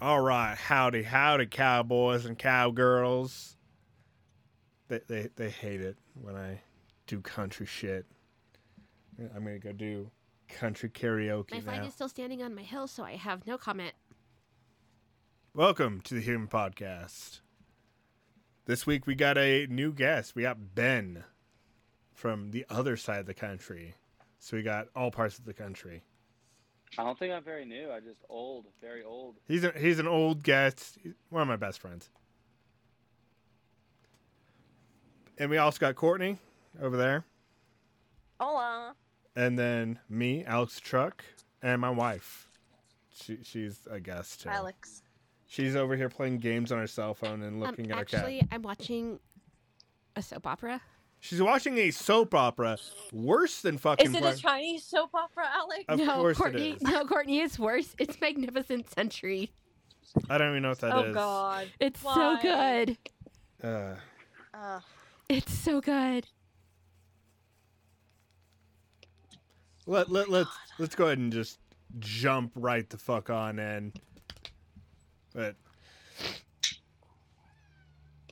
All right, howdy, howdy, cowboys and cowgirls. They they they hate it when I do country shit. I'm gonna go do country karaoke My flag now. is still standing on my hill, so I have no comment. Welcome to the Human Podcast. This week we got a new guest. We got Ben from the other side of the country. So we got all parts of the country. I don't think I'm very new. I'm just old, very old. He's a, he's an old guest. He's one of my best friends. And we also got Courtney over there. Hola. And then me, Alex Truck, and my wife. She, she's a guest too. Alex. She's over here playing games on her cell phone and looking um, at her actually, cat. I'm watching a soap opera. She's watching a soap opera worse than fucking. Is it play- a Chinese soap opera, Alex? Of no, course it Courtney. is. No, Courtney, it's worse. It's Magnificent Century. I don't even know what that is. oh God. It's Why? so good. Uh, Uh, It's so good. let let let's let's go ahead and just jump right the fuck on in. But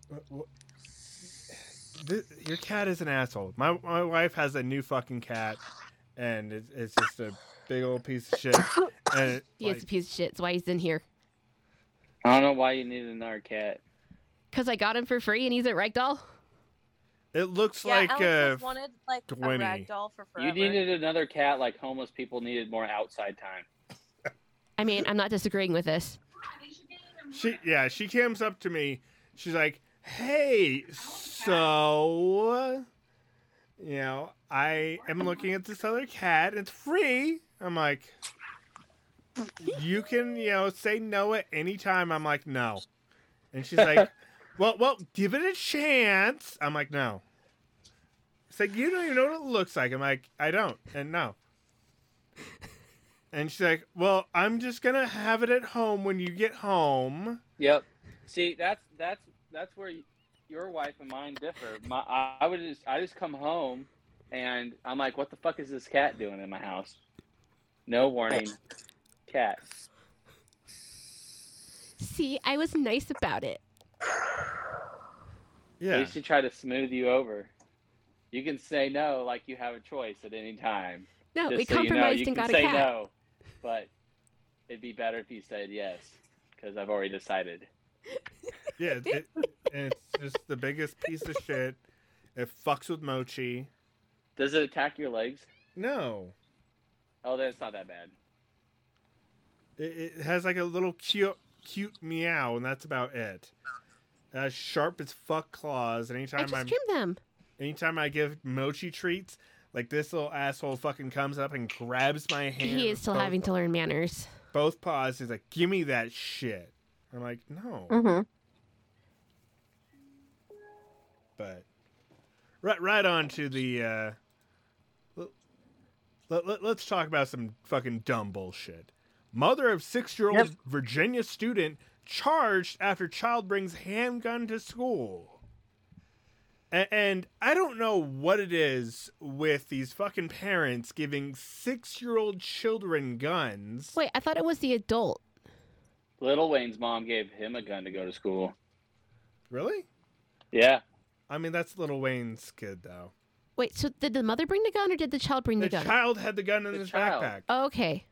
What- what- Th- your cat is an asshole. My my wife has a new fucking cat, and it's, it's just a big old piece of shit. And it, He is a piece of shit. That's why he's in here. I don't know why you need another cat. Because I got him for free and he's at Ragdoll. it looks yeah, like Alex uh, has wanted like Gwynny. a rag doll for forever. You needed another cat like homeless people needed more outside time. I mean, I'm not disagreeing with this. She yeah, she comes up to me. She's like, "Hey, so you know, I am looking at this other cat. It's free." I'm like, "You can, you know, say no at any time." I'm like, "No." And she's like, "Well, well, give it a chance." I'm like, "No." It's like, "You don't even know what it looks like." I'm like, "I don't." And no. And she's like, "Well, I'm just gonna have it at home when you get home." Yep. See, that's that's that's where your wife and mine differ. My I, I would just I just come home and I'm like, what the fuck is this cat doing in my house? No warning, cat. See, I was nice about it. At Yeah, least she tried to smooth you over. You can say no like you have a choice at any time. No, Just we so you know, compromised you and can got a say cat. no, but it'd be better if you said yes because I've already decided. yeah. It, it's just the biggest piece of shit. It fucks with Mochi. Does it attack your legs? No, Oh, then it's not that bad. it, it has like a little cute, cute meow, and that's about it. It has sharp as fuck claws, and I anytime just I'm, trimmed them. anytime I give Mochi treats, like this little asshole fucking comes up and grabs my hand. He is still both, having to learn manners. both paws. He's like, "Give me that shit." I'm like, "No," Mm-hmm. but right, right on to the. uh let, let, let's talk about some fucking dumb bullshit. Mother of six-year-old Yep. Virginia student charged after child brings handgun to school. A- and I don't know what it is with these fucking parents giving six-year-old children guns. Wait, I thought it was the adult. Lil Wayne's mom gave him a gun to go to school. Really? Yeah, I mean, that's Lil Wayne's kid, though. Wait, so did the mother bring the gun or did the child bring the, The gun? The child had the gun in The his child. backpack. Oh, okay.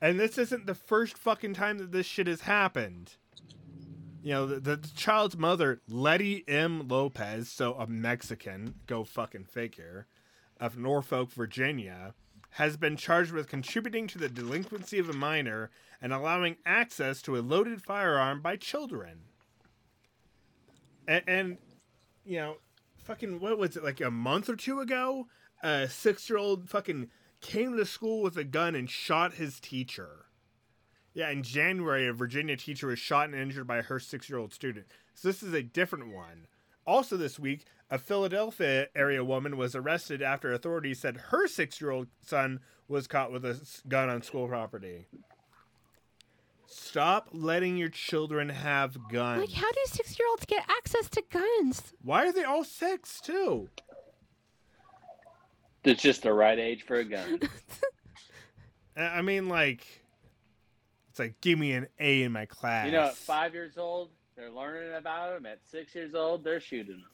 And this isn't the first fucking time that this shit has happened. You know, the, the child's mother, Letty M. Lopez, so a Mexican, go fucking figure, of Norfolk, Virginia, has been charged with contributing to the delinquency of a minor and allowing access to a loaded firearm by children. And, and you know, fucking, what was it, like a month or two ago? A six year old fucking came to school with a gun and shot his teacher. Yeah, in January, a Virginia teacher was shot and injured by her six year old student. So this is a different one. Also, this week, a Philadelphia area woman was arrested after authorities said her six year old son was caught with a gun on school property. Stop letting your children have guns. Like, how do six year olds get access to guns? Why are they all six, too? it's just the right age for a gun. I I mean, like, it's like give me an A in my class. You know, at five years old, they're learning about them. At six years old, they're shooting them.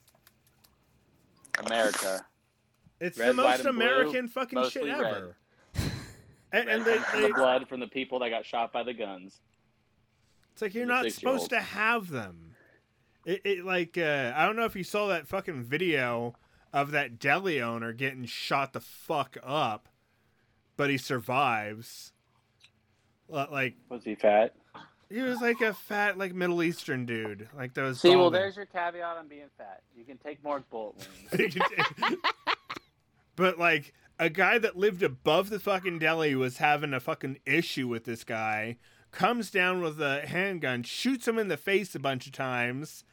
America. it's red, the most and blue, American fucking shit mostly red. ever. and, and they, From they, the blood from the people that got shot by the guns. it's like you're not supposed to have them. It, it like uh, I don't know if you saw that fucking video of that deli owner getting shot the fuck up, but he survives. Like Was he fat? He was like a fat like Middle Eastern dude, like those. See, well, there's your caveat on being fat. You can take more bullet wounds. but like a guy that lived above the fucking deli was having a fucking issue with this guy comes down with a handgun shoots him in the face a bunch of times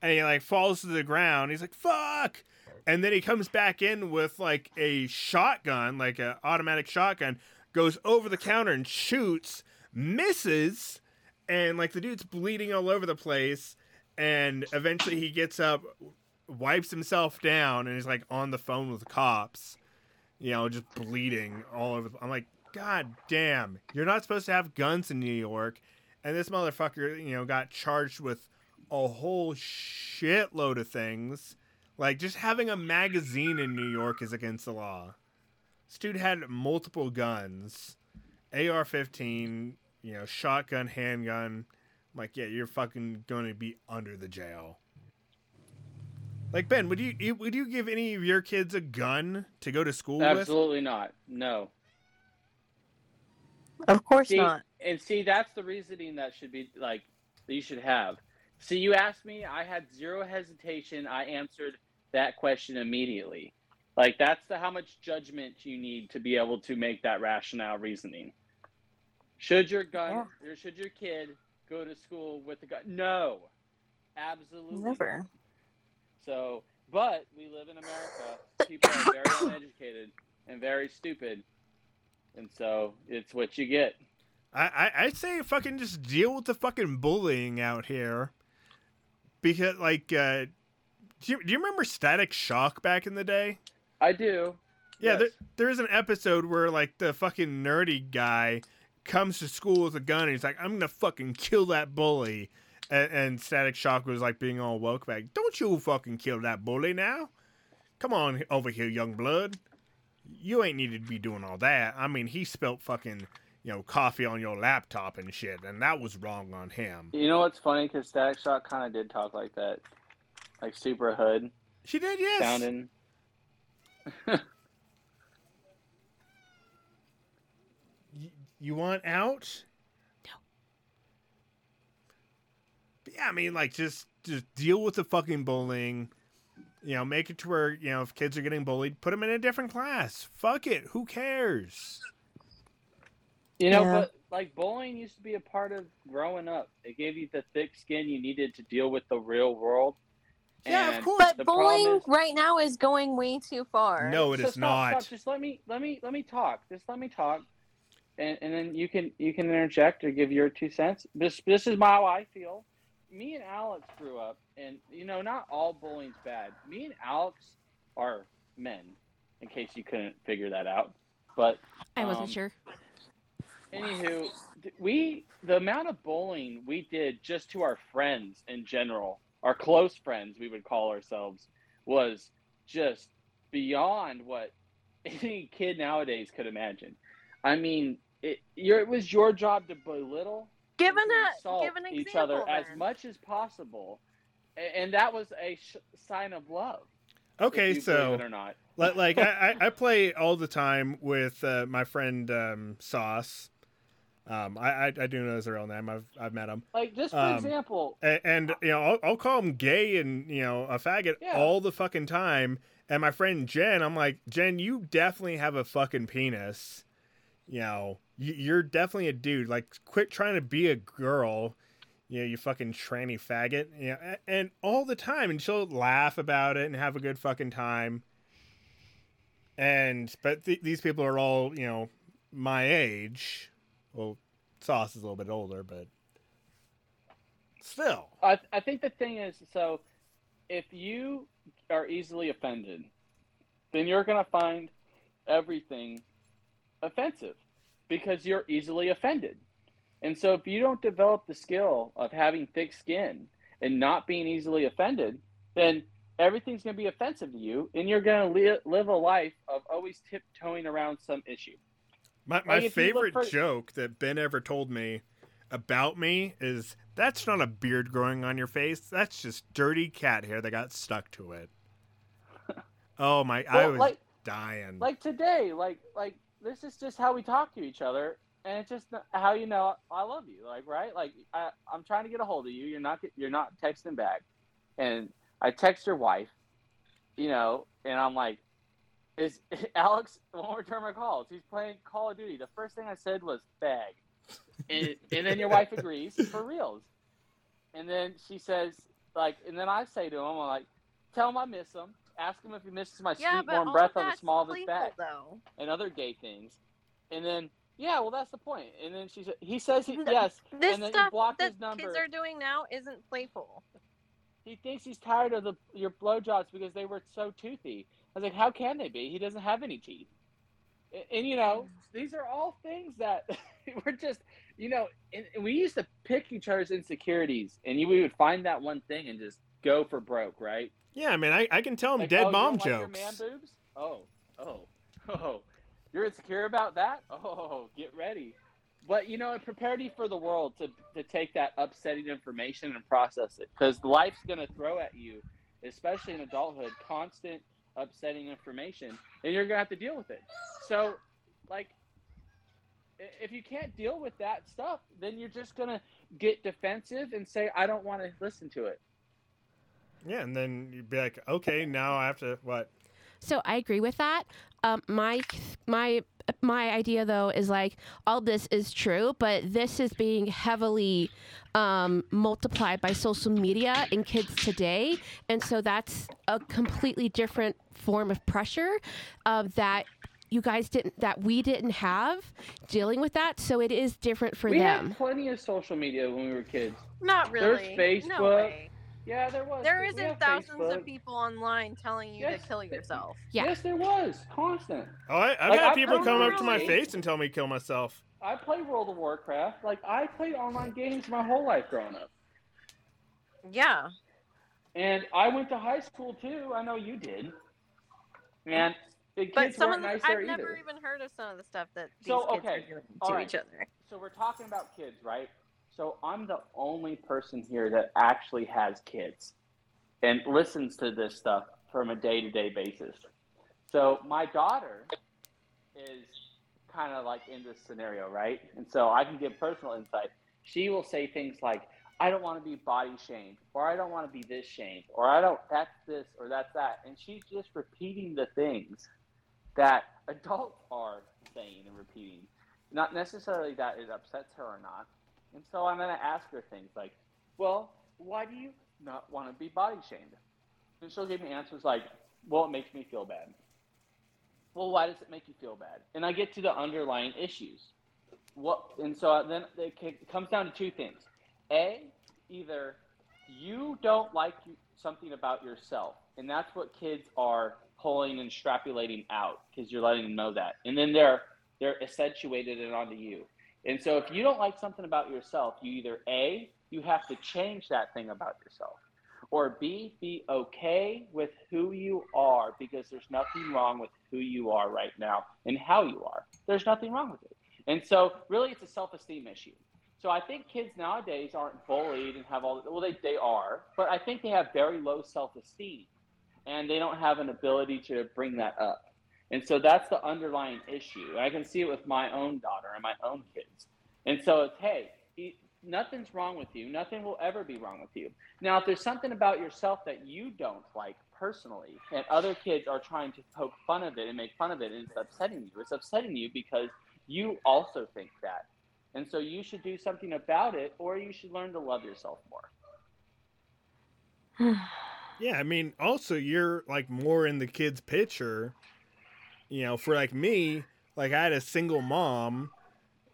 and he like falls to the ground he's like fuck and then he comes back in with like a shotgun like a automatic shotgun goes over the counter and shoots misses and like the dude's bleeding all over the place and eventually he gets up wipes himself down and he's like on the phone with the cops, you know, just bleeding all over. The, I'm like, God damn, you're not supposed to have guns in New York, and this motherfucker, you know, got charged with a whole shitload of things. Like just having a magazine in New York is against the law. This dude had multiple guns, AR-15, you know, shotgun, handgun. I'm like, yeah, you're fucking going to be under the jail. Like Ben, would you you- would you give any of your kids a gun to go to school with? Absolutely not. No. Of course See, not. and see, that's the reasoning that should be like that you should have. See, you asked me, I had zero hesitation. I answered that question immediately. Like that's the how much judgment you need to be able to make that rationale reasoning. Should your gun or should your kid go to school with a gun? No, absolutely Never. not. So, but we live in America. People are very uneducated and very stupid, and so it's what you get. I, I I'd say fucking just deal with the fucking bullying out here, because like, uh, do you, do you remember Static Shock back in the day? I do. Yeah, Yes. there, there is an episode where like the fucking nerdy guy comes to school with a gun and he's like, "I'm gonna fucking kill that bully," and, and Static Shock was like being all woke back. Don't you fucking kill that bully now? Come on over here, young blood. You ain't needed to be doing all that. I mean, he spilt fucking you know coffee on your laptop and shit, and that was wrong on him. You know what's funny? Because Static Shock kind of did talk like that, like super hood She did, yes. sounding. you want out? No. But yeah, I mean, like, just just deal with the fucking bullying. You know, make it to where you know if kids are getting bullied, put them in a different class. Fuck it, who cares? You know, Yeah. but like bullying used to be a part of growing up. It gave you the thick skin you needed to deal with the real world. Yeah, of course. But bullying is- right now is going way too far. No, it So is stop, not. Stop. Just let me let me let me talk. Just let me talk, and and then you can you can interject or give your two cents. This this is how I feel. Me and Alex grew up, and you know, not all bullying's bad. Me and Alex are men, in case you couldn't figure that out. But I wasn't Um, sure. anywho, we the amount of bullying we did just to our friends in general, our close friends, we would call ourselves, was just beyond what any kid nowadays could imagine. I mean, it, your, it was your job to belittle, Give an, a, insult give an example. each other as much as possible, A- and that was a sh- sign of love. if Okay, you believe so it or not. like, like I, I I play all the time with uh, my friend um, Sauce. Um, I, I I do know his real name. I've I've met him. Like just for Um, example, and, and you know I'll, I'll call him gay and you know a faggot Yeah. all the fucking time and my friend jen i'm like jen you definitely have a fucking penis you know you, you're definitely a dude. Like quit trying to be a girl you know you fucking tranny faggot. You know, and all the time and she'll laugh about it and have a good fucking time. And but th- these people are all you know my age. Well sauce is a little bit older but still. I, I think the thing is so if you are easily offended then you're to find everything offensive because you're easily offended And so if you don't develop the skill of having thick skin and not being easily offended, then everything's going to be offensive to you and you're going to li- live a life of always tiptoeing around some issue. My my Like, if you look favorite for- joke that Ben ever told me about me is that's not a beard growing on your face. That's just dirty cat hair that got stuck to it. Oh my! I was like dying. like today, like like this is just how we talk to each other and it's just how you know I love you, like right? Like I, I'm trying to get a hold of you. You're not you're not texting back, and I text your wife, you know, and I'm like, "Is Alex won't return my calls? He's playing Call of Duty." The first thing I said was "bag," and, and then your wife agrees for reals, and then she says like, and then I say to him, I'm like, "Tell him I miss him. Ask him if he misses my Yeah, sweet warm breath on the small of his back." though. and other gay things. And then, yeah, well, that's the point. And then she said, he says he, yes, This and then stuff block that his number. kids are doing now isn't playful. He thinks he's tired of the your blowjobs because they were so toothy. I was like, how can they be? He doesn't have any teeth. And, and, you know, these are all things that we're just, you know, and, and we used to pick each other's insecurities, and you, we would find that one thing and just go for broke, right? Yeah, I mean, I, I can tell him Like, dead oh, mom don't like your jokes. man boobs? Oh, oh, oh. You're insecure about that? Oh, get ready. But you know, it prepared you for the world to to take that upsetting information and process it, because life's gonna throw at you, especially in adulthood, constant upsetting information, and you're gonna have to deal with it. So, like, if you can't deal with that stuff, then you're just gonna get defensive and say, "I don't want to listen to it." Yeah, and then you'd be like, okay, now I have to what? So I agree with that. Um, my my my idea though is like all this is true, but this is being heavily um, multiplied by social media in kids today, and so that's a completely different form of pressure uh, that you guys didn't that we didn't have dealing with that. So it is different for we them. had plenty of social media when we were kids. Not There's really. No Facebook. way. Yeah, there was. There We isn't have thousands Facebook. of people online telling you Yes. to kill yourself. Yeah. Yes, there was. Constant. Oh, I, I've Like, had I- people I come up to my face and tell me to kill myself. I play World of Warcraft. Like I played online games my whole life growing up, Yeah. and I went to high school too. I know you did. And the kids But some weren't of the, nice there I've either. never even heard of some of the stuff that these So, kids okay, are doing all to right. each other. So we're talking about kids, right? So I'm the only person here that actually has kids and listens to this stuff from a day-to-day basis. So my daughter is kind of like in this scenario, right? And so I can give personal insight. She will say things like, "I don't want to be body shamed," or "I don't want to be this shamed," or "I don't that's this or that's that," and she's just repeating the things that adults are saying and repeating not necessarily that it upsets her or not. And so I'm going to ask her things like, well, why do you not want to be body shamed? And she'll give me answers like, well, it makes me feel bad. Well, why does it make you feel bad? And I get to the underlying issues. What? And so then it comes down to two things. A, either you don't like something about yourself, and that's what kids are pulling and extrapolating out because you're letting them know that, and then they're they're accentuated it onto you. And so if you don't like something about yourself, you either A, you have to change that thing about yourself, or B, be okay with who you are because there's nothing wrong with who you are right now and how you are. There's nothing wrong with it. And so really it's a self-esteem issue. So I think kids nowadays aren't bullied and have all well they, they are, but I think they have very low self-esteem and they don't have an ability to bring that up. And so that's the underlying issue. I can see it with my own daughter and my own kids. And so it's, hey, e- nothing's wrong with you. Nothing will ever be wrong with you. Now, if there's something about yourself that you don't like personally, and other kids are trying to poke fun of it and make fun of it, and it's upsetting you, it's upsetting you because you also think that. And so you should do something about it, or you should learn to love yourself more. Yeah, I mean, also you're like more in the kid's picture. You know, for like me, like I had a single mom,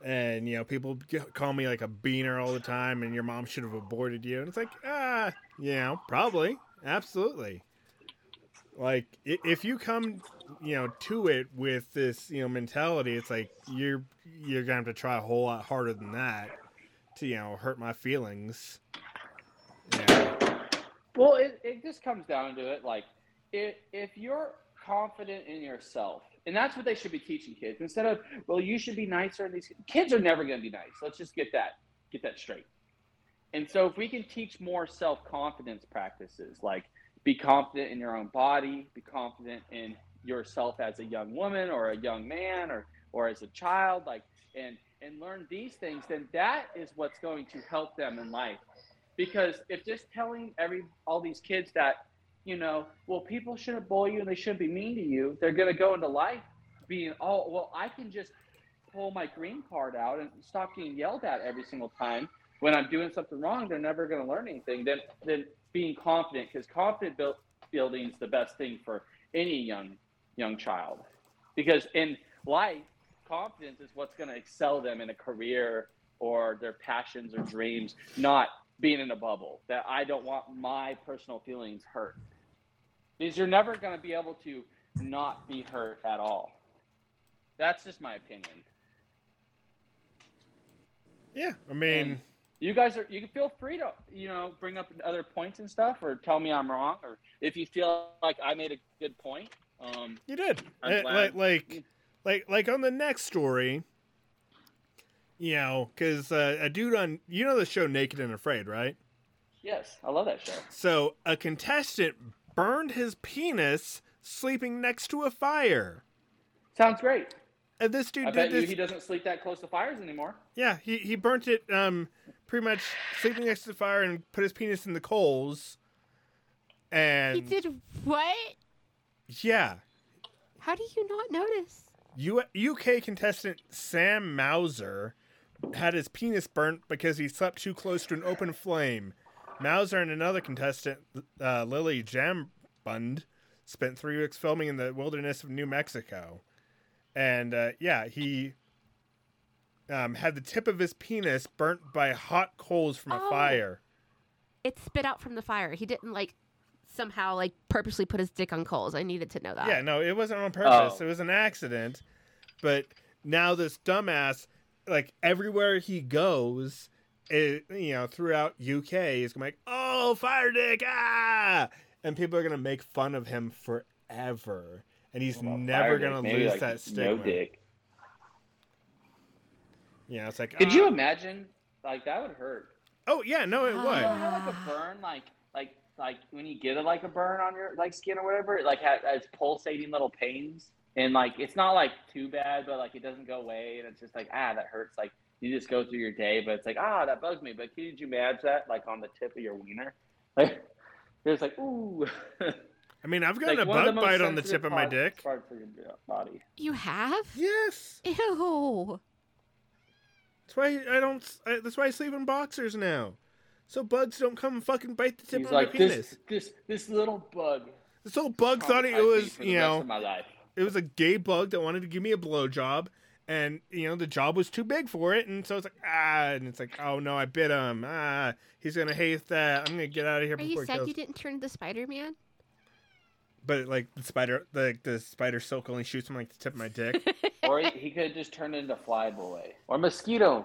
and you know, people call me like a beaner all the time, and your mom should have aborted you, and it's like, ah, you know, probably, absolutely. Like if you come, you know, to it with this, you know, mentality, it's like you're you're gonna have to try a whole lot harder than that. to you know hurt my feelings. Yeah. Well, it, it just comes down to it. Like, if, if you're confident in yourself, and that's what they should be teaching kids instead of, well, you should be nicer. and These kids are never going to be nice. Let's just get that get that straight. And so, if we can teach more self confidence practices, like be confident in your own body, be confident in yourself as a young woman or a young man or or as a child, like and and learn these things, then that is what's going to help them in life because if just telling every all these kids that you know well people shouldn't bully you and they shouldn't be mean to you. They're going to go into life being oh well i can just pull my green card out and stop getting yelled at every single time. When i'm doing something wrong they're never going to learn anything. Then then being confident because confident build, building is the best thing for any young young child. Because in life confidence is what's going to excel them in a career or their passions or dreams not being in a bubble that I don't want my personal feelings hurt. Because you're never going to be able to not be hurt at all. That's just my opinion. Yeah, I mean, And you guys are you can feel free to you know bring up other points and stuff or tell me I'm wrong or if you feel like I made a good point. Um, you did. Glad. like, like, like, like on the next story. You know, because uh, a dude on you know the show Naked and Afraid, right? yes, I love that show. So a contestant burned his penis sleeping next to a fire. Sounds great. And this dude I did bet you this. he doesn't sleep that close to fires anymore. Yeah, he he burnt it um pretty much sleeping next to the fire and put his penis in the coals. And He did what? yeah, How do you not notice? U- UK contestant Sam Mauser had his penis burnt because he slept too close to an open flame. Mauser and another contestant, uh, Lily Jambund, spent three weeks filming in the wilderness of New Mexico. And uh, yeah, he um, had the tip of his penis burnt by hot coals from a Oh. fire. It spit out from the fire. He didn't like somehow like purposely put his dick on coals. I needed to know that. Yeah, no, it wasn't on purpose. Oh. It was an accident. But now this dumbass, like everywhere he goes, it, you know, throughout UK, is gonna be like, "Oh, fire dick!" Ah, and people are gonna make fun of him forever, and he's Well, never gonna dick, maybe, lose like, that stigma. No dick. Yeah, it's like, Could ah. you imagine? Like that would hurt. Oh yeah, no, it You know would. like a burn, like like like when you get a, like a burn on your like skin or whatever, it like has, has pulsating little pains, and like it's not like too bad, but like it doesn't go away, and it's just like ah that hurts. Like you just go through your day, but it's like ah that bugs me. But could you imagine that like on the tip of your wiener? Like it's like ooh. I mean, I've gotten like a one of the bug bite on the tip of my dick. Parts of your body. You have? Yes, Ew. that's why I don't. I, that's why I sleep in boxers now, so bugs don't come and fucking bite the tip He's of like my penis. this this this little bug. This little bug thought it was, you know, my life. it was a gay bug that wanted to give me a blowjob, and you know the job was too big for it, and so it's like ah, and it's like oh no, I bit him. Ah, he's gonna hate that. I'm gonna get out of here Are before you he sad kills. you didn't turn into Spider Man? But like the spider, the the spider silk only shoots from like the tip of my dick. or he, he could have just turned into Flyboy or Mosquito.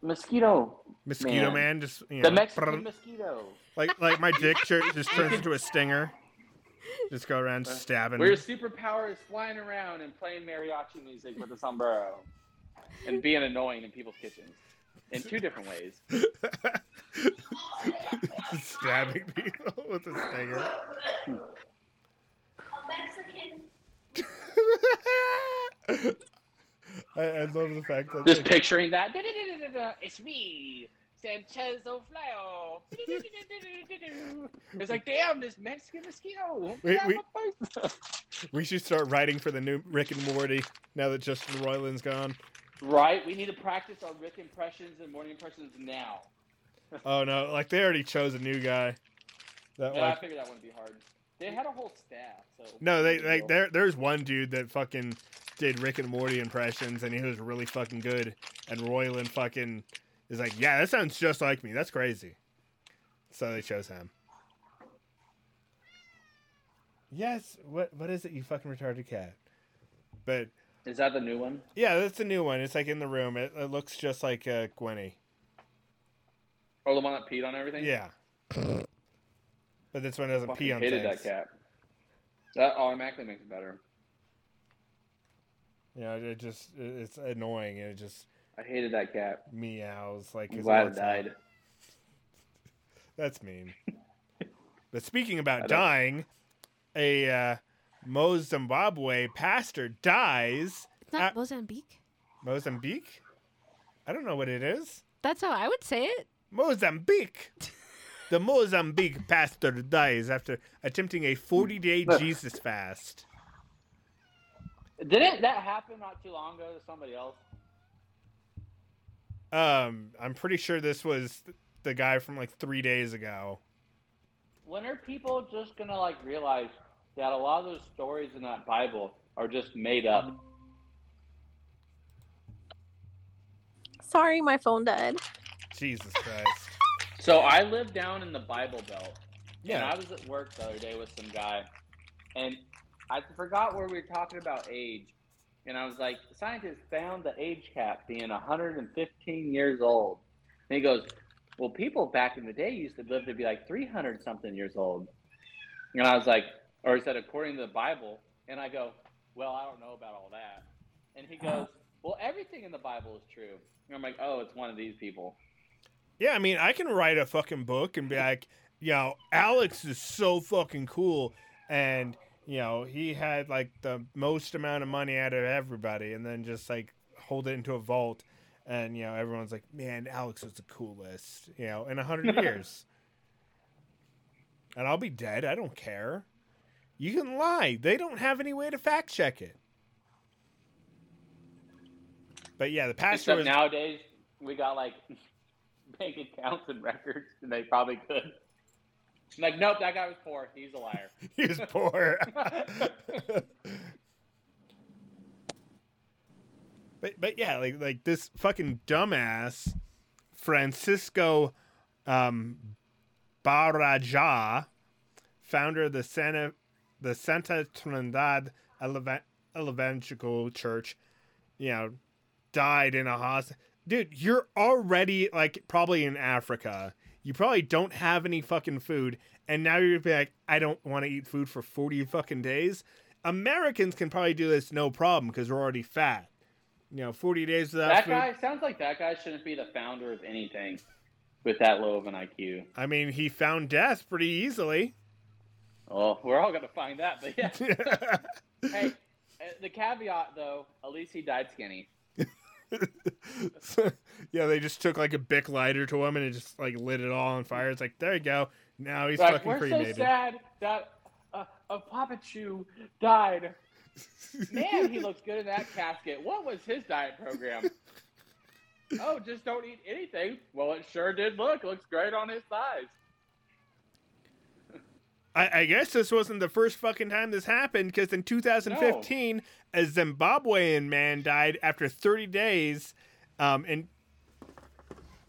Mosquito. Mosquito man, Man. just you know, The Mexican brrr, mosquito. like like my dick shirt just turns into a stinger. Just go around uh, stabbing. Where your superpower is flying around and playing mariachi music with a sombrero and being annoying in people's kitchens in two different ways. stabbing people with a stinger. I, I love the fact that Just picturing that. Da-da-da-da-da-da. It's me, Sanchez O'Flyo. Oh. It's like, damn, this Mexican mosquito. Wait, Yeah, wait. my face. we should start writing for the new Rick and Morty now that Justin Roiland's gone. Right? We need to practice our Rick impressions and Morty impressions now. Oh no, like they already chose a new guy. That Yeah, I figured that wouldn't be hard. They had a whole staff, so no, they like there. There's one dude that fucking did Rick and Morty impressions, and he was really fucking good. And Roiland fucking is like, yeah, that sounds just like me. That's crazy. So they chose him. Yes. What What is it? You fucking retarded cat. But Is that the new one? yeah, that's the new one. It's like in the room. It, it looks just like uh, Gwenny. Or the one that peed on everything. Yeah. But this one doesn't Fucking pee on hated things. that cat. That automatically makes it better. You know, it just it's annoying. It just I hated that cat. meows like I'm his glad it heart's out. died. That's mean. but speaking about dying, a uh, Mozambique pastor dies. It's not Uh, Mozambique. Mozambique? I don't know what it is. That's how I would say it. Mozambique. the Mozambique pastor dies after attempting a 40 day Jesus fast. Didn't that happen not too long ago to somebody else? Um, I'm pretty sure this was the guy from like three days ago. When are people just gonna like realize that a lot of those stories in that Bible are just made up? Sorry, my phone died. Jesus Christ. So I live down in the Bible Belt. And Yeah. I was at work the other day with some guy, and I forgot where we were talking about age. And I was like, scientists found the age cap being 115 years old. And he goes, well, people back in the day used to live to be like 300 something years old. And I was like, or he said, according to the Bible. And I go, well, I don't know about all that. And he goes, well, everything in the Bible is true. And I'm like, oh, it's one of these people. Yeah, I mean, I can write a fucking book and be like, you know, Alex is so fucking cool, and you know, he had like the most amount of money out of everybody, and then just like hold it into a vault, and you know, everyone's like, man, Alex was the coolest, you know, in a hundred years, and I'll be dead. I don't care. You can lie. They don't have any way to fact check it. But yeah, the pastor Except was nowadays, we got like bank accounts and records, and they probably could. Like, nope, that guy was poor. He's a liar. he was poor. but but yeah, like like this fucking dumbass Francisco um Barajah, founder of the Santa the Santa Trinidad Evangelical Church, you know, died in a hospital. Dude, you're already like probably in Africa. You probably don't have any fucking food, and now you're gonna be like, I don't want to eat food for forty fucking days. Americans can probably do this no problem because we're already fat. You know, forty days without that food. guy sounds like that guy shouldn't be the founder of anything with that low of an IQ. I mean, he found death pretty easily. Oh, we're all gonna find that, but yeah. hey, uh, the caveat though, at least he died skinny. yeah, they just took like a bic lighter to him and it just like lit it all on fire. It's like, there you go. Now he's like, fucking we're cremated. so sad that uh, a shoe died. Man, he looks good in that casket. What was his diet program? oh, just don't eat anything. Well, it sure did look. Looks great on his thighs. I, I guess this wasn't the first fucking time this happened because in 2015, a Zimbabwean man died after 30 days. Um, and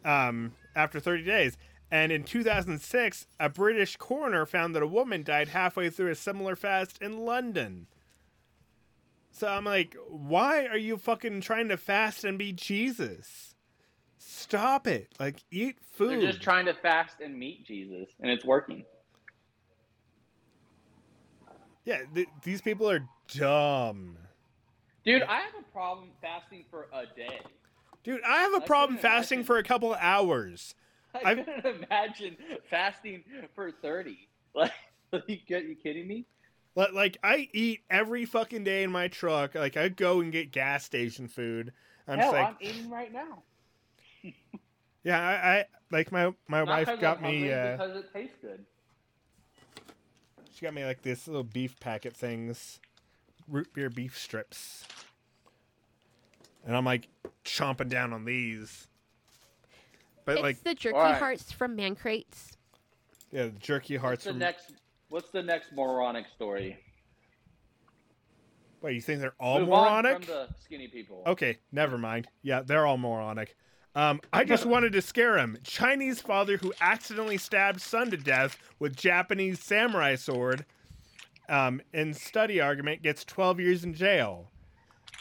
um, after 30 days. And in 2006, a British coroner found that a woman died halfway through a similar fast in London. So I'm like, why are you fucking trying to fast and be Jesus? Stop it. Like, eat food. They're just trying to fast and meet Jesus, and it's working. Yeah, th- these people are dumb. Dude, I have a problem fasting for a day. Dude, I have a I problem fasting imagine. for a couple hours. I I've- couldn't imagine fasting for 30. Like, are you, are you kidding me? Like, like I eat every fucking day in my truck. Like I go and get gas station food. I'm Hell, like, I'm eating right now. yeah, I, I like my my Not wife 'cause got I'm me. hungry, Uh, because it tastes good. She got me like this little beef packet things, root beer beef strips, and I'm like chomping down on these. But it's like, the jerky Alright. hearts from Man Crates. yeah, the jerky What's hearts the from. next? What's the next moronic story? Wait, you think they're all Move on moronic? from the skinny people. Okay, never mind. Yeah, they're all moronic. Um, I just wanted to scare him. Chinese father who accidentally stabbed son to death with Japanese samurai sword um, in study argument gets 12 years in jail.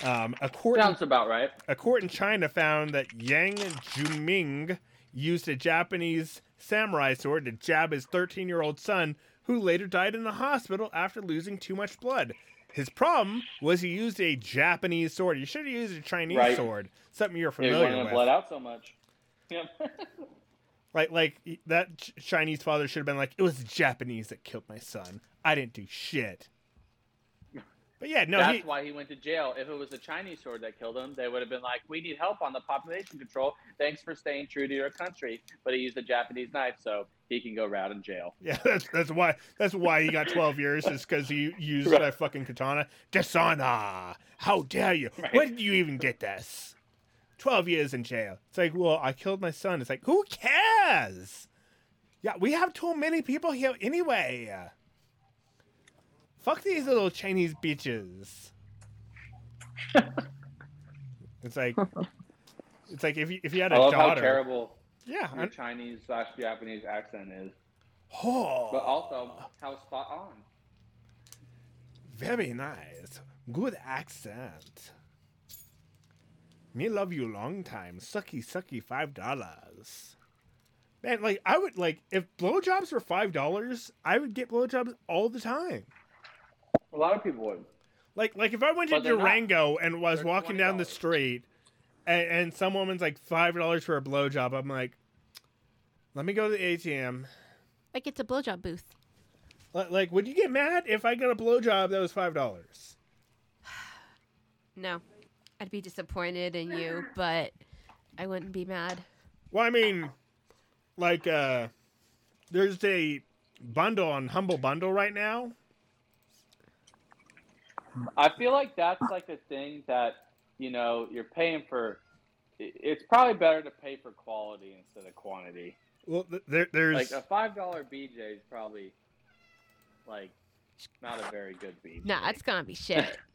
Um, a, court in, Sounds about right. a court in China found that Yang Juming used a Japanese samurai sword to jab his 13 year old son, who later died in the hospital after losing too much blood. His problem was he used a Japanese sword. You should have used a Chinese Right. sword, something you're familiar wanting with. to bled out so much. Yep. Like, like that Chinese father should have been like, "It was the Japanese that killed my son. I didn't do shit." But yeah, no, That's he, why he went to jail. If it was a Chinese sword that killed him, they would have been like, "We need help on the population control. Thanks for staying true to your country." But he used a Japanese knife, so he can go round in jail. yeah, that's that's why that's why he got 12 years is because he used Right. that fucking katana. Dishonor! How dare you? Right. Where did you even get this? 12 years in jail. It's like, well, I killed my son. It's like, who cares? Yeah, we have too many people here anyway. Fuck these little Chinese bitches. it's like, it's like if you if you had a I love daughter, how terrible yeah, your I'm- Chinese slash Japanese accent is, oh, but also how spot on. very nice, good accent. Me love you long time, sucky sucky five dollars. Man, like I would like if blowjobs were five dollars, I would get blowjobs all the time. A lot of people would. Like like if I went to But they're not. Durango and was They're walking down the street and, and some woman's like five dollars for a blowjob, I'm like, let me go to the ATM. Like it's a blowjob booth. Li- Like, would you get mad if I got a blowjob that was five dollars? No, I'd be disappointed in you, but I wouldn't be mad. Well, I mean, like, uh, there's a bundle on Humble Bundle right now. I feel like that's like a thing that you know you're paying for. It's probably better to pay for quality instead of quantity. Well, there, there's Like a five dollar BJ is probably like not a very good BJ. Nah, it's gonna be shit.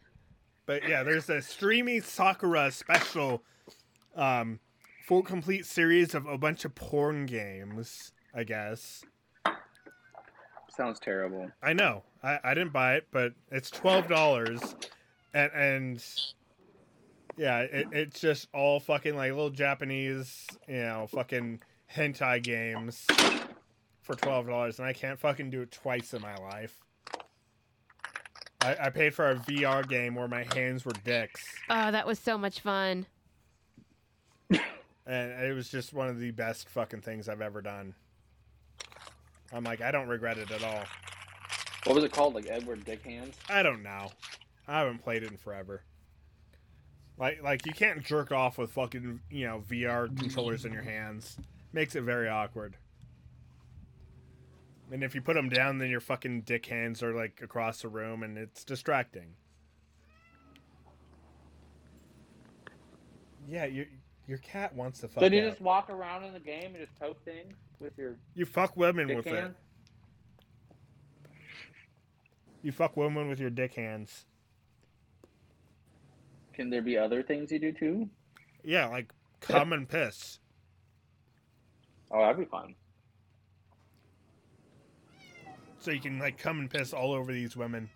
But yeah, there's a Streamy Sakura special, um, full complete series of a bunch of porn games. I guess sounds terrible. I know I, I didn't buy it, but it's twelve dollars, and and yeah, it, it's just all fucking like little Japanese, you know, fucking hentai games for twelve dollars, and I can't fucking do it twice in my life. I, I paid for a VR game where my hands were dicks. Oh, that was so much fun. and it was just one of the best fucking things I've ever done. I'm like, I don't regret it at all. What was it called? Like Edward Dick Hands? I don't know. I haven't played it in forever. Like, like you can't jerk off with fucking you know VR controllers in your hands. Makes it very awkward. And if you put them down, then your fucking dick hands are like across the room, and it's distracting. Yeah, your your cat wants to fuck. So do you out. just walk around in the game and just poke things with your You fuck women with it. You fuck women with your dick hands. Can there be other things you do too? Yeah, like come and piss. Oh, that'd be fun. So you can like come and piss all over these women.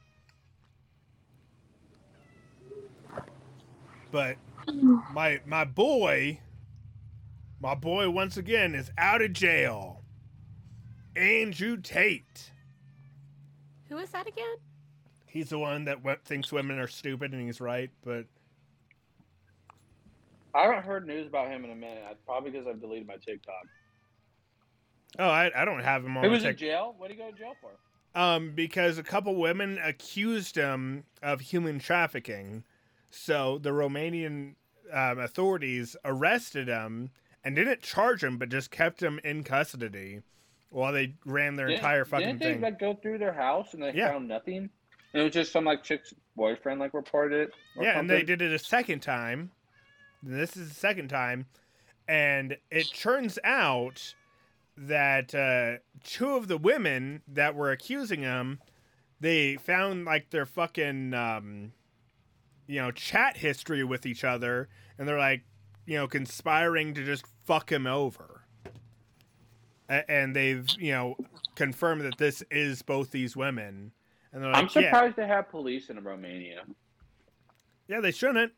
But my my boy, my boy once again is out of jail. Andrew Tate. Who is that again? He's the one that w- thinks women are stupid, and he's right. But I haven't heard news about him in a minute. That's probably because I've deleted my TikTok. oh, I, I don't have him on. He my was in jail. What did he go to jail for? Um, because a couple women accused him of human trafficking. So the Romanian um, authorities arrested him and didn't charge him, but just kept him in custody while they ran their Didn't- entire fucking Didn't they thing. like go through their house and they Yeah. found nothing? And it was just some like chick's boyfriend like reported it. yeah, and they did it a second time. This is the second time, and it turns out that uh, two of the women that were accusing him, they found like their fucking, um, you know, chat history with each other, and they're like, you know, conspiring to just fuck him over. A- and they've, you know, confirmed that this is both these women. And like, I'm yeah. surprised they have police in Romania. Yeah, they shouldn't.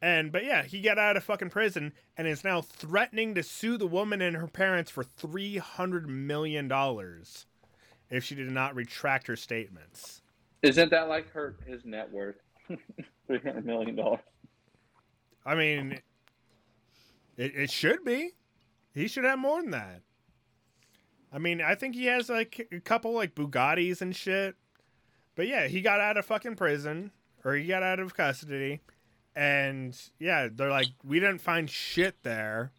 And but yeah, he got out of fucking prison and is now threatening to sue the woman and her parents for three hundred million dollars if she did not retract her statements. Isn't that like her his net worth? Three hundred million dollars. I mean, it, it should be. He should have more than that. I mean, I think he has like a couple like Bugattis and shit. But yeah, he got out of fucking prison or he got out of custody. And yeah, they're like, we didn't find shit there.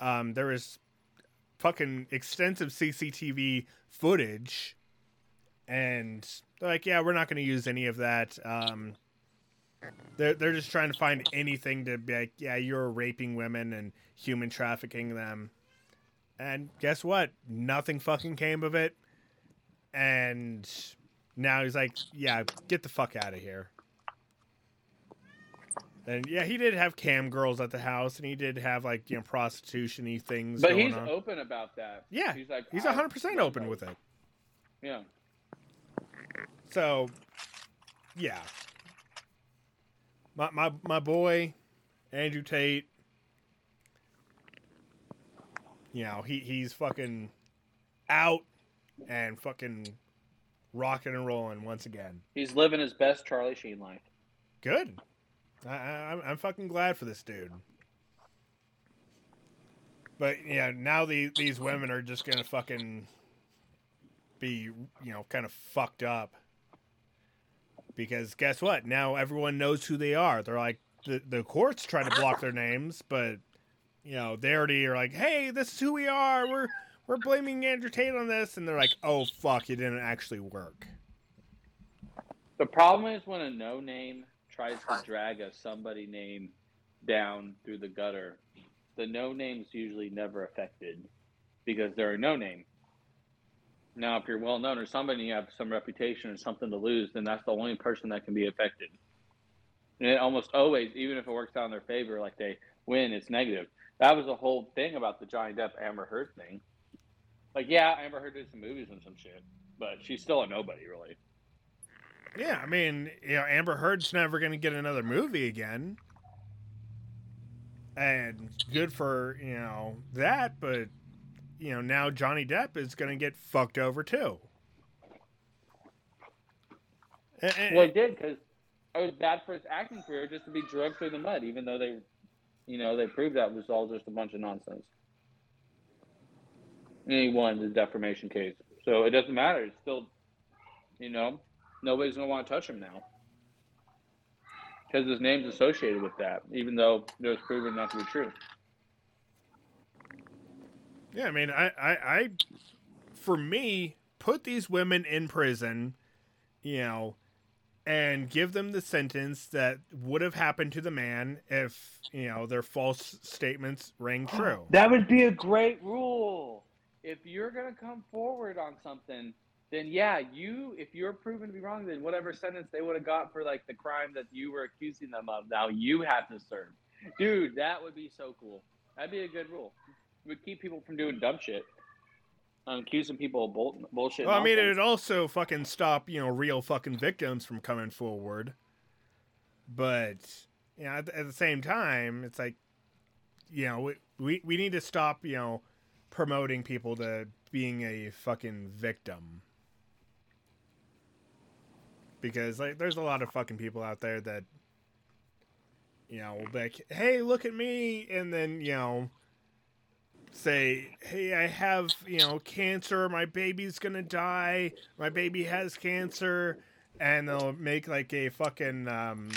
Um, there was fucking extensive CCTV footage. And they're like, yeah, we're not going to use any of that. Um, they're, they're just trying to find anything to be like, yeah, you're raping women and human trafficking them. And guess what? Nothing fucking came of it. And now he's like, yeah, get the fuck out of here. And yeah, he did have cam girls at the house, and he did have like you know prostitution-y things. But he's on. open about that. Yeah, he's like He's hundred percent open with it. Yeah, So, yeah, my my my boy, Andrew Tate. You know he he's fucking out and fucking rocking and rolling once again. he's living his best Charlie Sheen life. Good. I, I I'm- I'm fucking glad for this dude. But yeah, now the these women are just gonna fucking be you know kind of fucked up because guess what? Now everyone knows who they are. They're like the the courts try to block their names, but you know they already are like, hey, this is who we are. We're we're blaming Andrew Tate on this, and they're like, oh fuck, it didn't actually work. The problem is when a no name tries to drag a somebody name down through the gutter, the no name's usually never affected because they're a no name. Now, if you're well known or somebody you have some reputation or something to lose, then that's the only person that can be affected. And it almost always, even if it works out in their favor, like they win, it's negative. That was the whole thing about the Johnny Depp Amber Heard thing. Like, yeah, Amber Heard did some movies and some shit, but she's still a nobody, really. Yeah, I mean, you know, Amber Heard's never going to get another movie again. And good for, you know, that, but, you know, now Johnny Depp is going to get fucked over too. Well, he did because it was bad for his acting career just to be drugged through the mud, even though they, you know, they proved that was all just a bunch of nonsense. And he won the defamation case, so it doesn't matter. It's still, you know, nobody's gonna want to touch him now because his name's associated with that, even though it was proven not to be true. Yeah, I mean, I, I, I, for me, put these women in prison, you know, and give them the sentence that would have happened to the man if, you know, their false statements rang oh, true. That would be a great rule. If you're gonna come forward on something, then yeah, you if you're proven to be wrong, then whatever sentence they would have got for like the crime that you were accusing them of, now you have to serve. Dude, that would be so cool. That'd be a good rule. Would keep people from doing dumb shit. Um, accusing people of bull- bullshit. Well, I mean, it'd also fucking stop, you know, real fucking victims from coming forward. But, you know, at, the- at the same time, it's like, you know, we, we, we need to stop, you know, promoting people to being a fucking victim. Because, like, there's a lot of fucking people out there that, you know, will be like, hey, look at me. And then, you know, say, "Hey, I have, you know, cancer. My baby's to die. My baby has cancer." And they'll make like a fucking um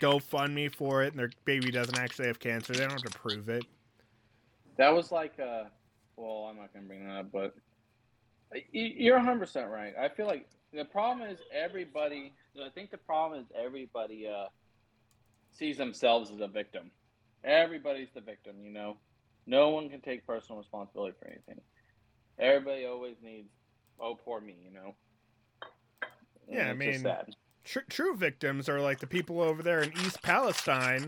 GoFundMe for it and their baby doesn't actually have cancer. They don't have to prove it. That was like, uh, well, I'm not gonna bring that up, but you're 100 percent right. I feel like the problem is everybody. I think the problem is everybody uh, sees themselves as a victim. Everybody's the victim, you know. No one can take personal responsibility for anything. Everybody always needs, oh, poor me, you know. And Yeah, I mean-. Tr- true victims are like the people over there in East Palestine,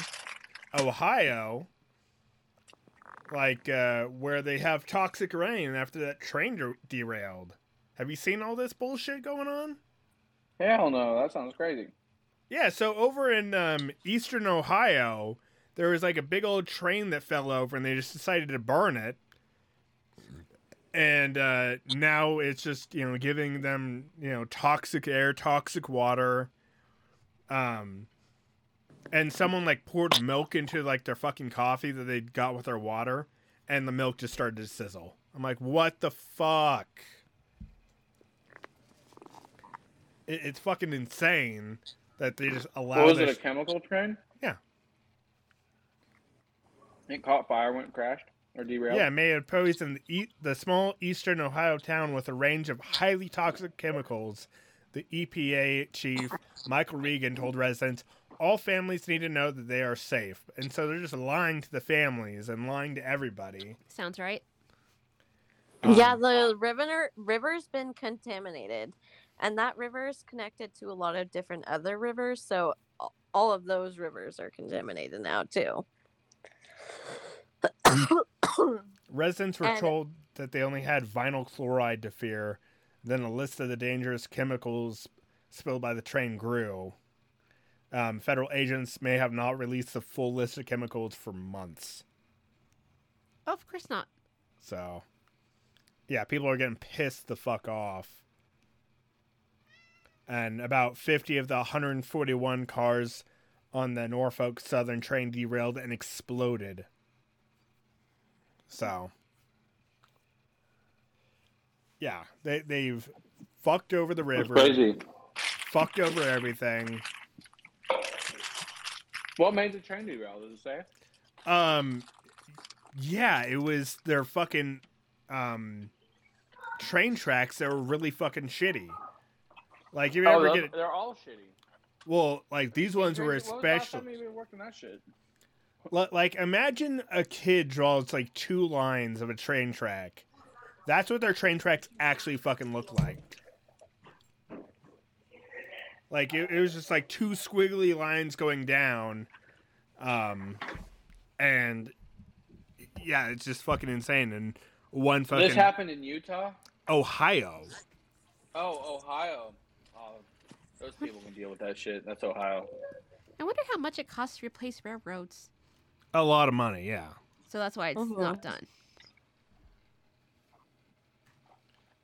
Ohio, like uh, where they have toxic rain after that train der- derailed. Have you seen all this bullshit going on? hell no, that sounds crazy. Yeah, so over in um, eastern Ohio, there was like a big old train that fell over, and they just decided to burn it. And uh, now it's just you know giving them you know toxic air, toxic water. Um, and someone like poured milk into like their fucking coffee that they got with their water, and the milk just started to sizzle. I'm like, what the fuck? It, it's fucking insane that they just allowed. What was it? A chemical train? Yeah. It caught fire when it crashed or derailed. Yeah, may have poisoned the, e- the small eastern Ohio town with a range of highly toxic chemicals. The EPA chief, Michael Regan, told residents all families need to know that they are safe. And so they're just lying to the families and lying to everybody. Sounds right. yeah, Um, the river river's been contaminated, and that river is connected to a lot of different other rivers. So all of those rivers are contaminated now too. Residents were And- told that they only had vinyl chloride to fear. Then a list of the dangerous chemicals spilled by the train grew. Um, federal agents may have not released the full list of chemicals for months. Of course not. So, yeah, people are getting pissed the fuck off. And about 50 of the 141 cars on the Norfolk Southern train derailed and exploded. So, yeah, they, they've fucked over the river, crazy. fucked over everything. What made the train derail? Does it say? Um, yeah, it was their fucking um train tracks that were really fucking shitty. Like you Oh, ever get they're all shitty. Well, like these ones were When last especially time you even worked that shit? like imagine a kid draws like two lines of a train track. That's what their train tracks actually fucking look like. Like it, it was just like two squiggly lines going down, um, and yeah, it's just fucking insane. And one fucking This happened in Utah. Ohio. Oh, Ohio. Those people can deal with that shit. That's Ohio. I wonder how much it costs to replace railroads. A lot of money, yeah. So that's why it's Mhm. not done.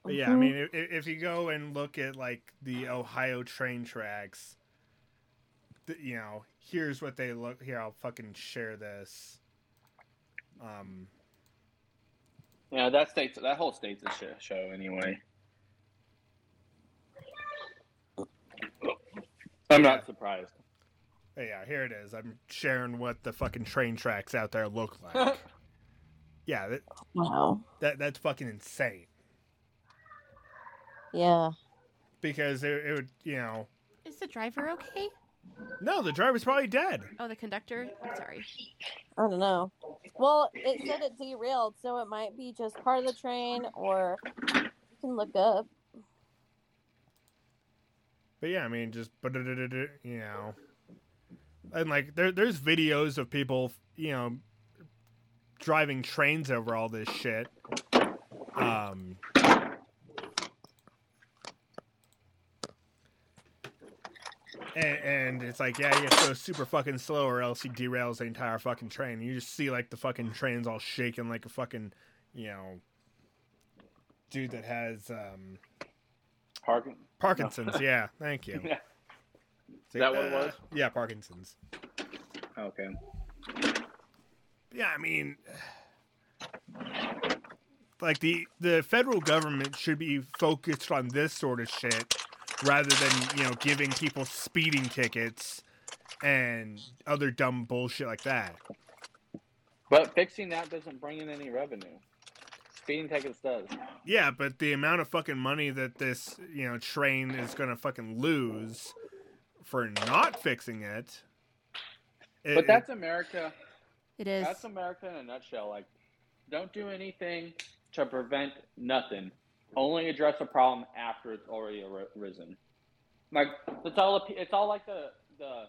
But yeah, I mean, if, if you go and look at like the Ohio train tracks, th- you know, here's what they look. Here, I'll fucking share this. Um, Yeah, that state's that whole state's a shit show anyway. I'm not surprised. but yeah, here it is. I'm sharing what the fucking train tracks out there look like. yeah, that, wow. that that's fucking insane. Yeah. Because it, it would, you know, Is the driver okay? no, the driver's probably dead. Oh, the conductor. I'm sorry. I don't know. Well, it said it derailed, so it might be just part of the train, or you can look up. But yeah, I mean, just you know, and like there, there's videos of people, you know, driving trains over all this shit. Um, and, and it's like, yeah, you have to go super fucking slow, or else he derails the entire fucking train. You just see like the fucking trains all shaking like a fucking, you know, dude that has um, Parking. Parkinson's. Yeah, thank you. Yeah. Is that what uh, it was? Yeah, Parkinson's. Okay. Yeah, I mean, like the the federal government should be focused on this sort of shit rather than you know giving people speeding tickets and other dumb bullshit like that. But fixing that doesn't bring in any revenue. Speeding tickets does. Yeah, but the amount of fucking money that this you know train is gonna fucking lose for not fixing it. it- But that's America. It is. That's America in a nutshell. Like, don't do anything to prevent nothing. Only address a problem after it's already arisen. Like it's all it's all like the the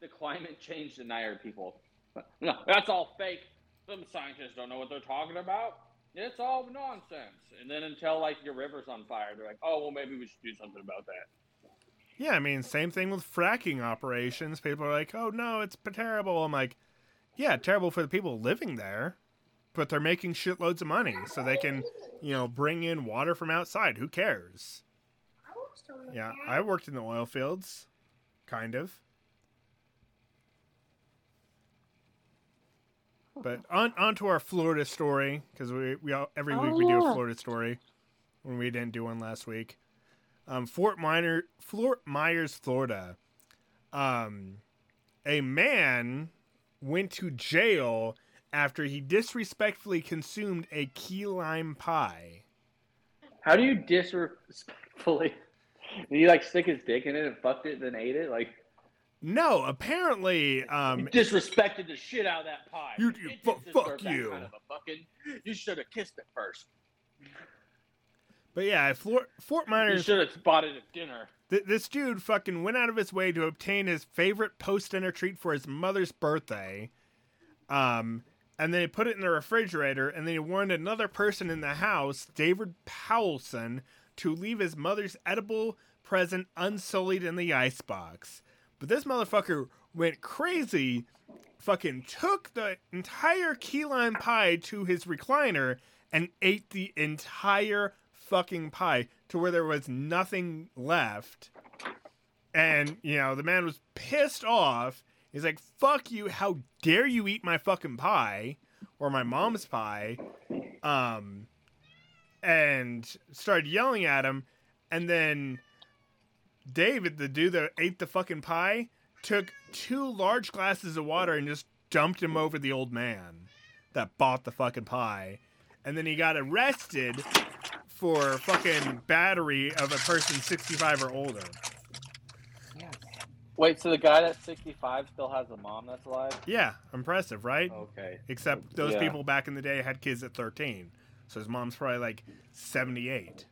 the climate change denier people. No, that's all fake. Some scientists don't know what they're talking about. It's all nonsense. And then until like your river's on fire, they're like, oh well, maybe we should do something about that. Yeah, I mean, same thing with fracking operations. People are like, "Oh no, it's terrible." I'm like, "Yeah, terrible for the people living there, but they're making shitloads of money, so they can, you know, bring in water from outside. Who cares?" Yeah, I worked in the oil fields, kind of. But on on to our Florida story because we we all, every Oh, week we do a. Florida story when we didn't do one last week. Um, Fort Minor, Fort Myers, Florida. Um, a man went to jail after he disrespectfully consumed a key lime pie. How do you disrespectfully? Did he like stick his dick in it and fucked it, and then ate it? Like No, apparently, you um, disrespected the shit out of that pie. You- you- fu- fuck you. Kind of fucking, you should have kissed it first. but yeah, Fort, Fort You should have spotted it at dinner. Th- this dude fucking went out of his way to obtain his favorite post dinner treat for his mother's birthday. Um, and then he put it in the refrigerator, and then he warned another person in the house, David Powelson, to leave his mother's edible present unsullied in the icebox. But this motherfucker went crazy, fucking took the entire key lime pie to his recliner and ate the entire fucking pie to where there was nothing left. And, you know, the man was pissed off. He's like, fuck you, how dare you eat my fucking pie or my mom's pie? Um and started yelling at him and then David, the dude that ate the fucking pie, took two large glasses of water and just dumped him over the old man that bought the fucking pie. And then he got arrested for fucking battery of a person 65 or older. Wait, so the guy that's 65 still has a mom that's alive? Yeah, impressive, right? Okay. Except those Yeah. people back in the day had kids at 13. So his mom's probably like 78.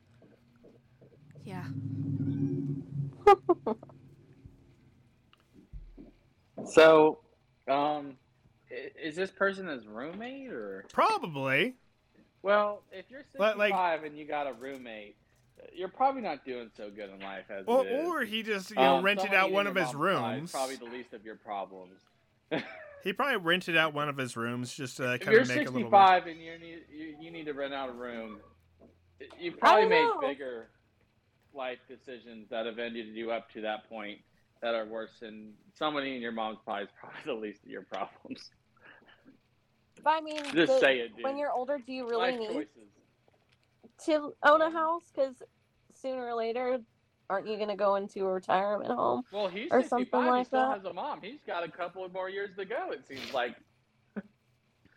Yeah. So, um, is this person his roommate or? Probably. Well, if you're But, 65 like- and you got a roommate, you're probably not doing so good in life as Or, it is. or he just, you know, Um, rented out one of his mom's pie is rooms. Probably the least of your problems. He probably rented out one of his rooms just to if kind of make a little bit. 65 and you need you, you need to rent out a room, you probably don't made know. bigger life decisions that have ended you up to that point that are worse than someone in your mom's pie is probably the least of your problems. But I mean, Just the- say it, dude. when you're older, do you really Life need choices. to own a house? Because sooner or later, aren't you going to go into a retirement home? Well, he's or 65. something he like still that. has a mom. He's got a couple of more years to go. It seems like.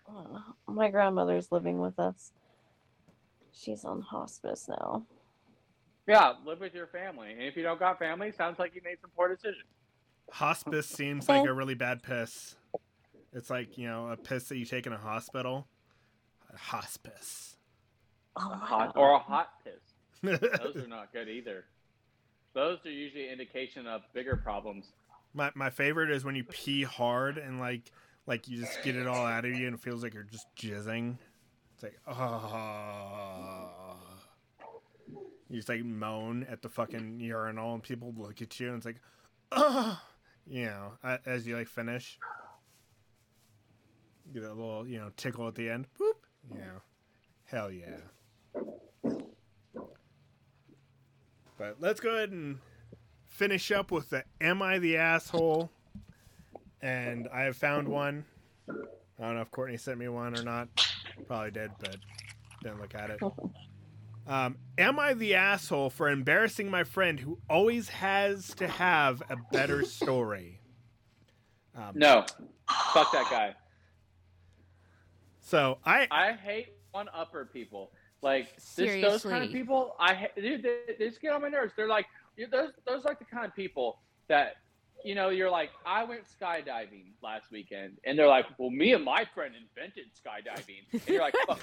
Uh, My grandmother's living with us. She's on hospice now. Yeah, live with your family. And if you don't got family, sounds like you made some poor decisions. Hospice seems like a really bad piss. It's like, you know, a piss that you take in a hospital. Hospice. Oh A hot, or a hot piss. Those are not good either. Those are usually indication of bigger problems. My my favorite is when you pee hard and like like you just get it all out of you and it feels like you're just jizzing. It's like oh. You just like moan at the fucking urinal and people look at you and it's like oh, you know, as you like finish. Get a little you know tickle at the end. Boop. You know, hell yeah. But let's go ahead and finish up with the Am I the Asshole? And I have found one. I don't know if Courtney sent me one or not. Probably did, but didn't look at it. Um, am I the asshole for embarrassing my friend who always has to have a better story? Um, No, fuck that guy. So I I hate one upper people. Like this, those kind of people, I ha- dude, they, they just get on my nerves. They're like, you those those like the kind of people that, you know, you're like, I went skydiving last weekend, and they're like, well, me and my friend invented skydiving, and you're like, fuck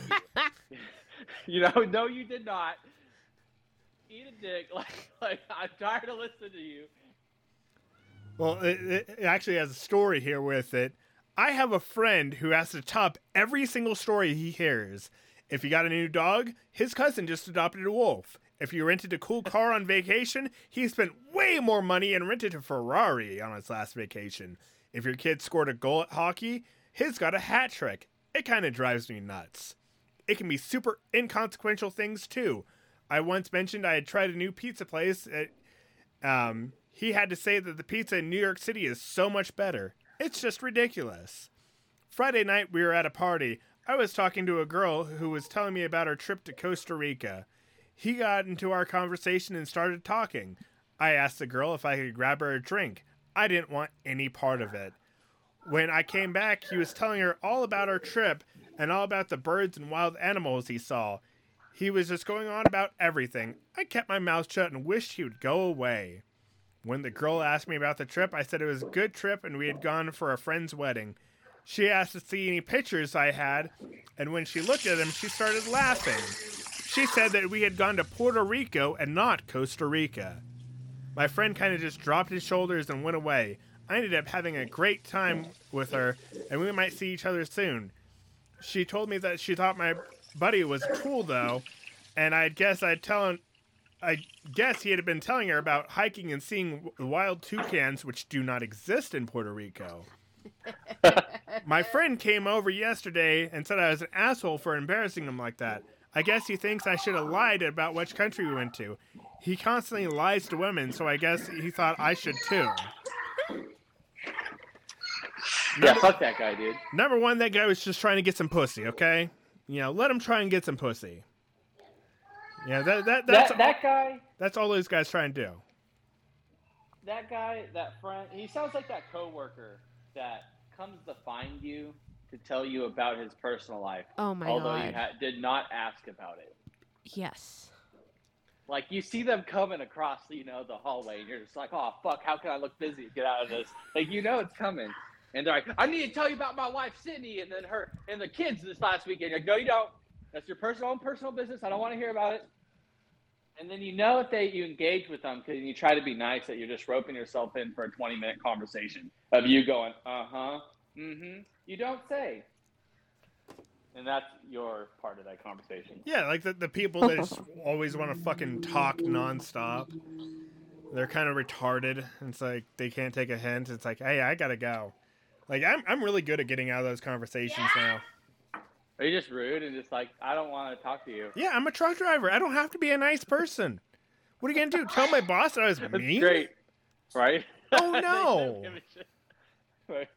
you. you know, no, you did not. Eat a dick. Like, like I'm tired of listening to you. Well, it, it actually has a story here with it. I have a friend who has to top every single story he hears. If he got a new dog, his cousin just adopted a wolf. If you rented a cool car on vacation, he spent way more money and rented a Ferrari on his last vacation. If your kid scored a goal at hockey, his got a hat trick. It kind of drives me nuts. It can be super inconsequential things too. I once mentioned I had tried a new pizza place. At, um, he had to say that the pizza in New York City is so much better. It's just ridiculous. Friday night, we were at a party. I was talking to a girl who was telling me about her trip to Costa Rica. He got into our conversation and started talking. I asked the girl if I could grab her a drink. I didn't want any part of it. When I came back, he was telling her all about our trip and all about the birds and wild animals he saw. He was just going on about everything. I kept my mouth shut and wished he would go away. When the girl asked me about the trip, I said it was a good trip and we had gone for a friend's wedding. She asked to see any pictures I had, and when she looked at them, she started laughing. She said that we had gone to Puerto Rico and not Costa Rica. My friend kind of just dropped his shoulders and went away. I ended up having a great time with her, and we might see each other soon. She told me that she thought my buddy was cool though, and I guess I'd tell him. I guess he had been telling her about hiking and seeing wild toucans, which do not exist in Puerto Rico. My friend came over yesterday and said I was an asshole for embarrassing him like that. I guess he thinks I should have lied about which country we went to. He constantly lies to women, so I guess he thought I should too. Yeah, fuck that guy, dude. Number one, that guy was just trying to get some pussy, okay? You know, let him try and get some pussy. Yeah, that, that that's That that guy, that's all those guys trying to do. that guy, that friend, he sounds like that coworker that comes to find you to tell you about his personal life, Oh my although god. you ha- did not ask about it. yes. Like you see them coming across, you know, the hallway, and you're just like, "Oh fuck, how can I look busy? Get out of this!" Like you know it's coming, and they're like, "I need to tell you about my wife Sydney, and then her and the kids this last weekend." You're like, "No, you don't. That's your personal own personal business. I don't want to hear about it." And then you know if they you engage with them because you try to be nice that you're just roping yourself in for a 20 minute conversation of you going, "Uh huh, mm-hmm." You don't say, and that's your part of that conversation. Yeah, like the, the people that just always want to fucking talk nonstop. They're kind of retarded. It's like they can't take a hint. It's like, hey, I gotta go. Like I'm, I'm really good at getting out of those conversations now. Are you just rude and just like, I don't want to talk to you? Yeah, I'm a truck driver. I don't have to be a nice person. What are you gonna do? Tell my boss that I was That's mean? great, right? Oh, no. don't give a shit. Right.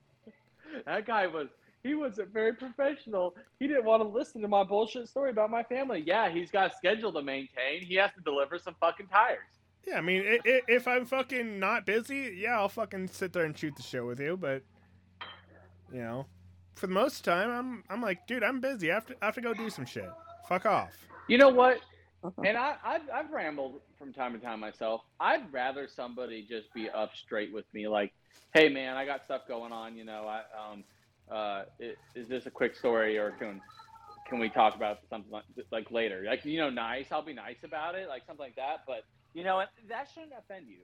That guy was. He wasn't very professional. He didn't want to listen to my bullshit story about my family. Yeah, he's got a schedule to maintain. He has to deliver some fucking tires. Yeah, I mean, i i if I'm fucking not busy, yeah, I'll fucking sit there and shoot the show with you. But you know, for the most time, I'm, I'm like, dude, I'm busy. I have to, I have to go do some shit. Fuck off. You know what? And I, I've, I've rambled from time to time myself. I'd rather somebody just be up straight with me, like, "Hey, man, I got stuff going on. You know, I, um, uh, i- is this a quick story, or can, can we talk about something like, like later? Like, you know, nice. I'll be nice about it, like something like that. But you know, that shouldn't offend you.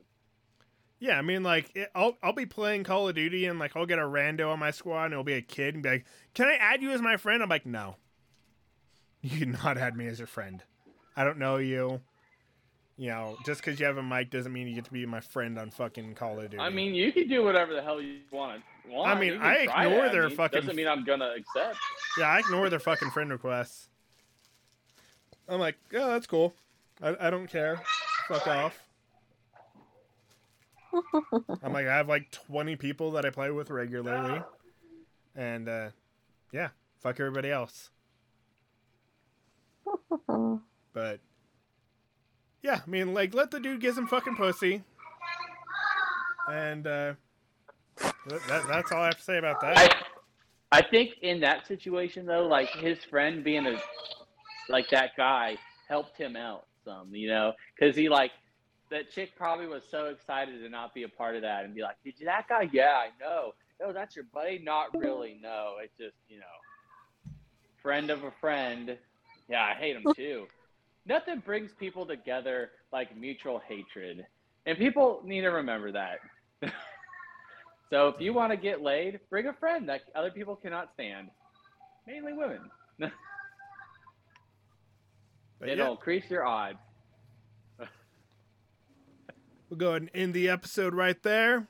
Yeah, I mean, like, it, I'll, I'll be playing Call of Duty and like I'll get a rando on my squad and it'll be a kid and be like, "Can I add you as my friend?" I'm like, "No, you cannot add me as your friend. I don't know you." You know, just because you have a mic doesn't mean you get to be my friend on fucking Call of Duty. I mean, you can do whatever the hell you want. want. I mean, I ignore their me. fucking- Doesn't mean I'm gonna accept. Yeah, I ignore their fucking friend requests. I'm like, yeah, that's cool. I, I don't care. Fuck off. I'm like, I have like 20 people that I play with regularly. And, uh, yeah, fuck everybody else. But, yeah, I mean, like, let the dude get some fucking pussy. And, uh, that, that, that's all I have to say about that. I, I think in that situation though, like his friend being a like that guy helped him out some, you know, because he like that chick probably was so excited to not be a part of that and be like, "Did you that guy? Yeah, I know. No, that's your buddy? Not really. No, it's just you know, friend of a friend. Yeah, I hate him too. Nothing brings people together like mutual hatred, and people need to remember that. So if you want to get laid, bring a friend that other people cannot stand. Mainly women. But It'll yeah, increase your odds. We'll go ahead and end the episode right there.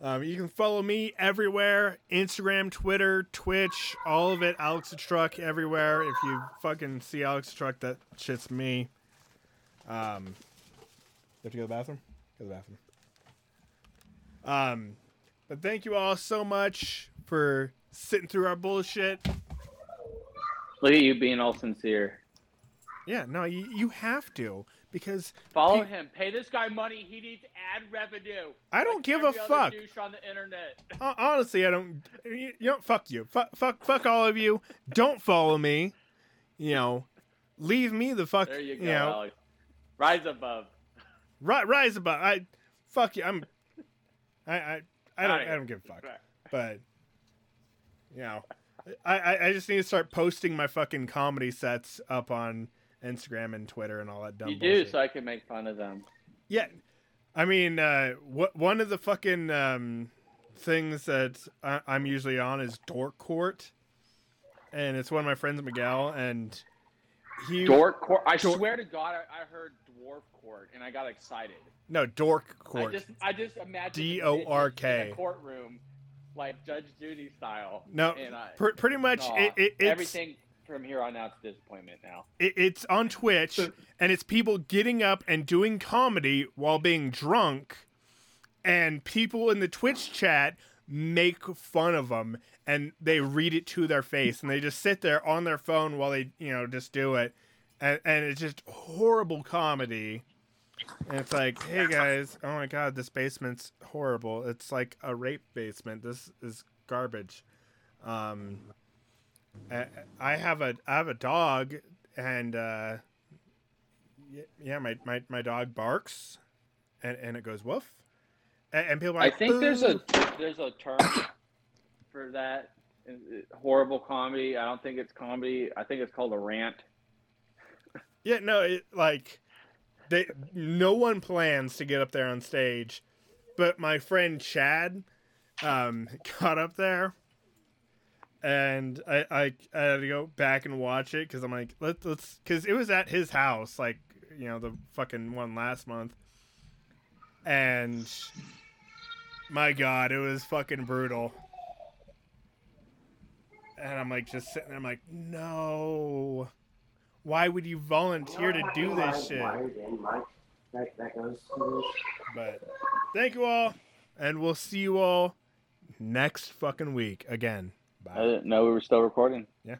Um, you can follow me everywhere Instagram, Twitter, Twitch, all of it. Alex the Truck everywhere. If you fucking see Alex the Truck, that shit's me. Um, you have to go to the bathroom? Go to the bathroom. Um, but thank you all so much for sitting through our bullshit. Look at you being all sincere. Yeah, no, you, you have to because Follow Pe- him. Pay this guy money. He needs ad revenue. I don't Like give a fuck. on the internet. Honestly, I don't. You don't fuck you. Fuck, fuck, fuck all of you. Don't follow me. You know, leave me the fuck. There you go, know, Alex. Rise above. ri- rise above. I, fuck you. I'm. I, I, I don't. I don't give a fuck. But, you know, I, I, I just need to start posting my fucking comedy sets up on Instagram and Twitter and all that dumb You bullshit. do, so I can make fun of them. Yeah, I mean, uh, what one of the fucking um, things that I, I'm usually on is Dork Court, and it's one of my friends, Miguel, and he Dork court. I Dor- swear to God, I, I heard dwarf court, and I got excited. no Dork Court. I just, I just imagined the D-O-R-K. bitches courtroom, like Judge Judy style. no, I, pr- pretty much it, it, it's everything from here on out's disappointment now. it, it's on Twitch, and it's people getting up and doing comedy while being drunk, and people in the Twitch chat make fun of them, and they read it to their face, and they just sit there on their phone while they, you know, just do it, and, and it's just horrible comedy. And it's like, hey guys, oh my god, this basement's horrible. It's like a rape basement. This is garbage. Um, I, I have a I have a dog, and uh, yeah, my, my, my dog barks, and, and it goes woof, and, and people are I like, think there's a there's a term for that. Horrible comedy. I don't think it's comedy. I think it's called a rant. yeah no it like they no one plans to get up there on stage, but my friend Chad, um, got up there. And I, I, I had to go back and watch it because I'm like, let, let's, because it was at his house, like, you know, the fucking one last month. And my God, it was fucking brutal. And I'm like, just sitting there, I'm like, no. Why would you volunteer to do this shit? That, that goes But thank you all, and we'll see you all next fucking week again. I didn't know we were still recording. Yeah.